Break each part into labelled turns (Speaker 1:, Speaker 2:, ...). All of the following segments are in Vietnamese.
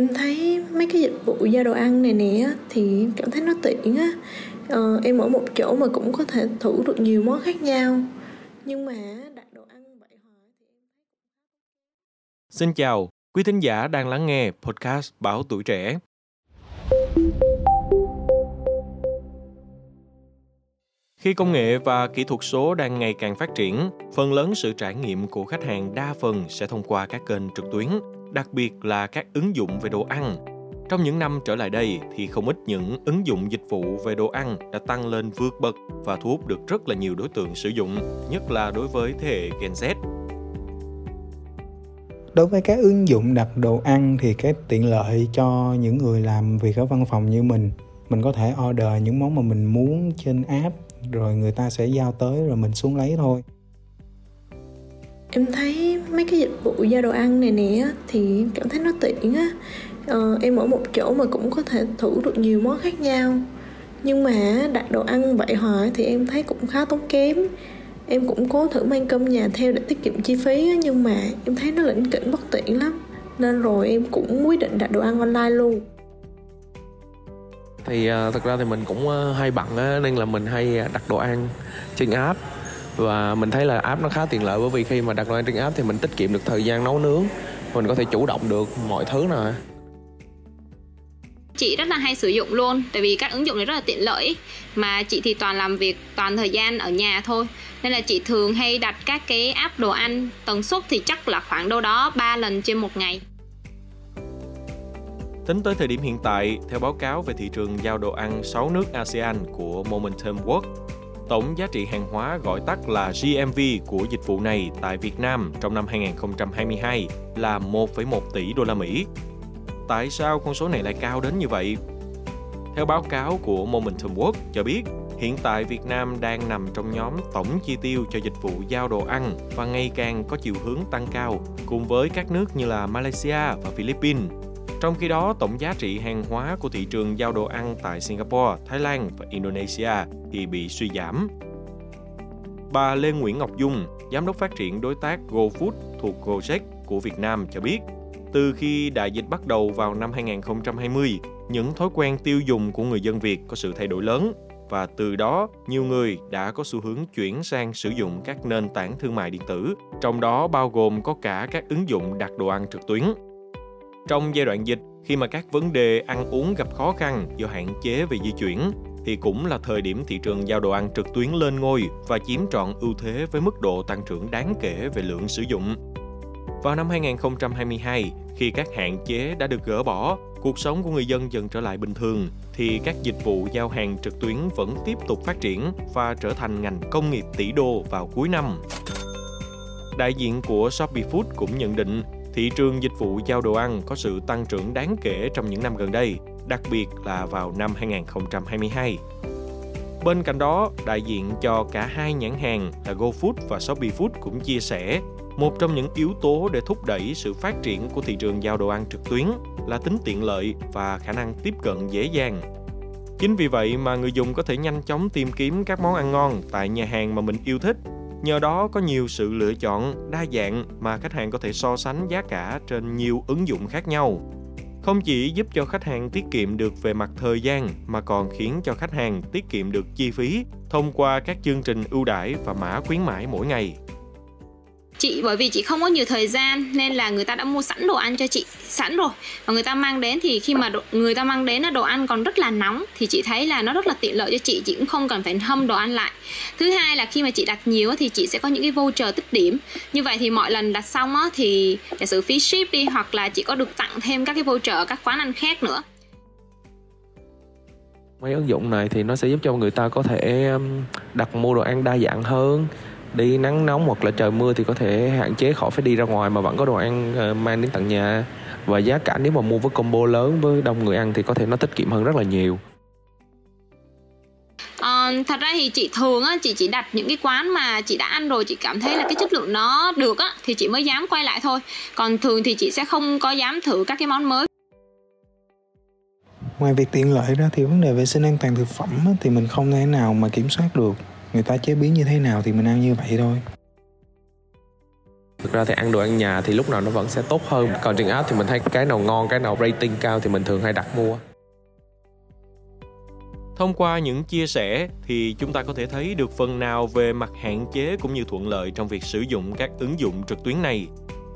Speaker 1: em thấy mấy cái dịch vụ giao đồ ăn này nè thì cảm thấy nó tiện á. Ờ, em ở một chỗ mà cũng có thể thử được nhiều món khác nhau. Nhưng mà đặt đồ ăn vậy hoài thì em
Speaker 2: Xin chào, quý thính giả đang lắng nghe podcast Báo Tuổi Trẻ. Khi công nghệ và kỹ thuật số đang ngày càng phát triển, phần lớn sự trải nghiệm của khách hàng đa phần sẽ thông qua các kênh trực tuyến, đặc biệt là các ứng dụng về đồ ăn. Trong những năm trở lại đây thì không ít những ứng dụng dịch vụ về đồ ăn đã tăng lên vượt bậc và thu hút được rất là nhiều đối tượng sử dụng, nhất là đối với thế hệ Gen Z.
Speaker 3: Đối với các ứng dụng đặt đồ ăn thì cái tiện lợi cho những người làm việc ở văn phòng như mình mình có thể order những món mà mình muốn trên app rồi người ta sẽ giao tới rồi mình xuống lấy thôi
Speaker 1: em thấy mấy cái dịch vụ giao đồ ăn này nè thì cảm thấy nó tiện á. Ờ, em ở một chỗ mà cũng có thể thử được nhiều món khác nhau. Nhưng mà đặt đồ ăn vậy hoài thì em thấy cũng khá tốn kém. Em cũng cố thử mang cơm nhà theo để tiết kiệm chi phí á, nhưng mà em thấy nó lỉnh kỉnh bất tiện lắm. Nên rồi em cũng quyết định đặt đồ ăn online luôn.
Speaker 4: Thì uh, thật ra thì mình cũng uh, hay bận á, nên là mình hay ờ, đặt đồ ăn trên app và mình thấy là app nó khá tiện lợi bởi vì khi mà đặt đồ ăn trên app thì mình tiết kiệm được thời gian nấu nướng. Mình có thể chủ động được mọi thứ nè.
Speaker 5: Chị rất là hay sử dụng luôn tại vì các ứng dụng này rất là tiện lợi mà chị thì toàn làm việc toàn thời gian ở nhà thôi. Nên là chị thường hay đặt các cái app đồ ăn tần suất thì chắc là khoảng đâu đó 3 lần trên một ngày.
Speaker 2: Tính tới thời điểm hiện tại, theo báo cáo về thị trường giao đồ ăn 6 nước ASEAN của Momentum Work, tổng giá trị hàng hóa gọi tắt là GMV của dịch vụ này tại Việt Nam trong năm 2022 là 1,1 tỷ đô la Mỹ. Tại sao con số này lại cao đến như vậy? Theo báo cáo của Momentum Work cho biết, hiện tại Việt Nam đang nằm trong nhóm tổng chi tiêu cho dịch vụ giao đồ ăn và ngày càng có chiều hướng tăng cao cùng với các nước như là Malaysia và Philippines trong khi đó, tổng giá trị hàng hóa của thị trường giao đồ ăn tại Singapore, Thái Lan và Indonesia thì bị suy giảm. Bà Lê Nguyễn Ngọc Dung, giám đốc phát triển đối tác GoFood thuộc Gojek của Việt Nam cho biết, từ khi đại dịch bắt đầu vào năm 2020, những thói quen tiêu dùng của người dân Việt có sự thay đổi lớn và từ đó nhiều người đã có xu hướng chuyển sang sử dụng các nền tảng thương mại điện tử, trong đó bao gồm có cả các ứng dụng đặt đồ ăn trực tuyến. Trong giai đoạn dịch, khi mà các vấn đề ăn uống gặp khó khăn do hạn chế về di chuyển, thì cũng là thời điểm thị trường giao đồ ăn trực tuyến lên ngôi và chiếm trọn ưu thế với mức độ tăng trưởng đáng kể về lượng sử dụng. Vào năm 2022, khi các hạn chế đã được gỡ bỏ, cuộc sống của người dân dần trở lại bình thường, thì các dịch vụ giao hàng trực tuyến vẫn tiếp tục phát triển và trở thành ngành công nghiệp tỷ đô vào cuối năm. Đại diện của Shopee Food cũng nhận định thị trường dịch vụ giao đồ ăn có sự tăng trưởng đáng kể trong những năm gần đây, đặc biệt là vào năm 2022. Bên cạnh đó, đại diện cho cả hai nhãn hàng là GoFood và ShopeeFood cũng chia sẻ một trong những yếu tố để thúc đẩy sự phát triển của thị trường giao đồ ăn trực tuyến là tính tiện lợi và khả năng tiếp cận dễ dàng. Chính vì vậy mà người dùng có thể nhanh chóng tìm kiếm các món ăn ngon tại nhà hàng mà mình yêu thích Nhờ đó có nhiều sự lựa chọn đa dạng mà khách hàng có thể so sánh giá cả trên nhiều ứng dụng khác nhau. Không chỉ giúp cho khách hàng tiết kiệm được về mặt thời gian mà còn khiến cho khách hàng tiết kiệm được chi phí thông qua các chương trình ưu đãi và mã khuyến mãi mỗi ngày
Speaker 5: chị bởi vì chị không có nhiều thời gian nên là người ta đã mua sẵn đồ ăn cho chị sẵn rồi. Và người ta mang đến thì khi mà đồ, người ta mang đến là đồ ăn còn rất là nóng thì chị thấy là nó rất là tiện lợi cho chị chị cũng không cần phải hâm đồ ăn lại. Thứ hai là khi mà chị đặt nhiều thì chị sẽ có những cái voucher tích điểm. Như vậy thì mọi lần đặt xong á thì giả sử phí ship đi hoặc là chị có được tặng thêm các cái voucher ở các quán ăn khác nữa.
Speaker 4: Mấy ứng dụng này thì nó sẽ giúp cho người ta có thể đặt mua đồ ăn đa dạng hơn đi nắng nóng hoặc là trời mưa thì có thể hạn chế khỏi phải đi ra ngoài mà vẫn có đồ ăn ờ, mang đến tận nhà. Và giá cả nếu mà mua với combo lớn với đông người ăn thì có thể nó tiết kiệm hơn rất là nhiều.
Speaker 5: À, thật ra thì chị thường á chị chỉ đặt những cái quán mà chị đã ăn rồi chị cảm thấy là cái chất lượng nó được á thì chị mới dám quay lại thôi. Còn thường thì chị sẽ không có dám thử các cái món mới.
Speaker 3: Ngoài việc tiện lợi ra thì vấn đề vệ sinh an toàn thực phẩm thì mình không thể nào mà kiểm soát được người ta chế biến như thế nào thì mình ăn như vậy thôi
Speaker 4: thực ra thì ăn đồ ăn nhà thì lúc nào nó vẫn sẽ tốt hơn còn trên app thì mình thấy cái nào ngon cái nào rating cao thì mình thường hay đặt mua
Speaker 2: Thông qua những chia sẻ thì chúng ta có thể thấy được phần nào về mặt hạn chế cũng như thuận lợi trong việc sử dụng các ứng dụng trực tuyến này.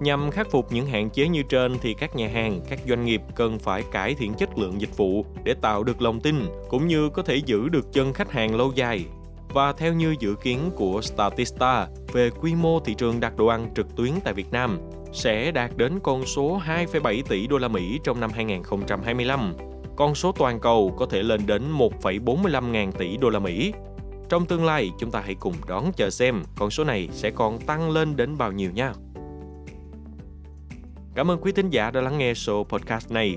Speaker 2: Nhằm khắc phục những hạn chế như trên thì các nhà hàng, các doanh nghiệp cần phải cải thiện chất lượng dịch vụ để tạo được lòng tin cũng như có thể giữ được chân khách hàng lâu dài. Và theo như dự kiến của Statista về quy mô thị trường đặt đồ ăn trực tuyến tại Việt Nam sẽ đạt đến con số 2,7 tỷ đô la Mỹ trong năm 2025 con số toàn cầu có thể lên đến 1,45 ngàn tỷ đô la Mỹ. Trong tương lai, chúng ta hãy cùng đón chờ xem con số này sẽ còn tăng lên đến bao nhiêu nha. Cảm ơn quý thính giả đã lắng nghe số podcast này.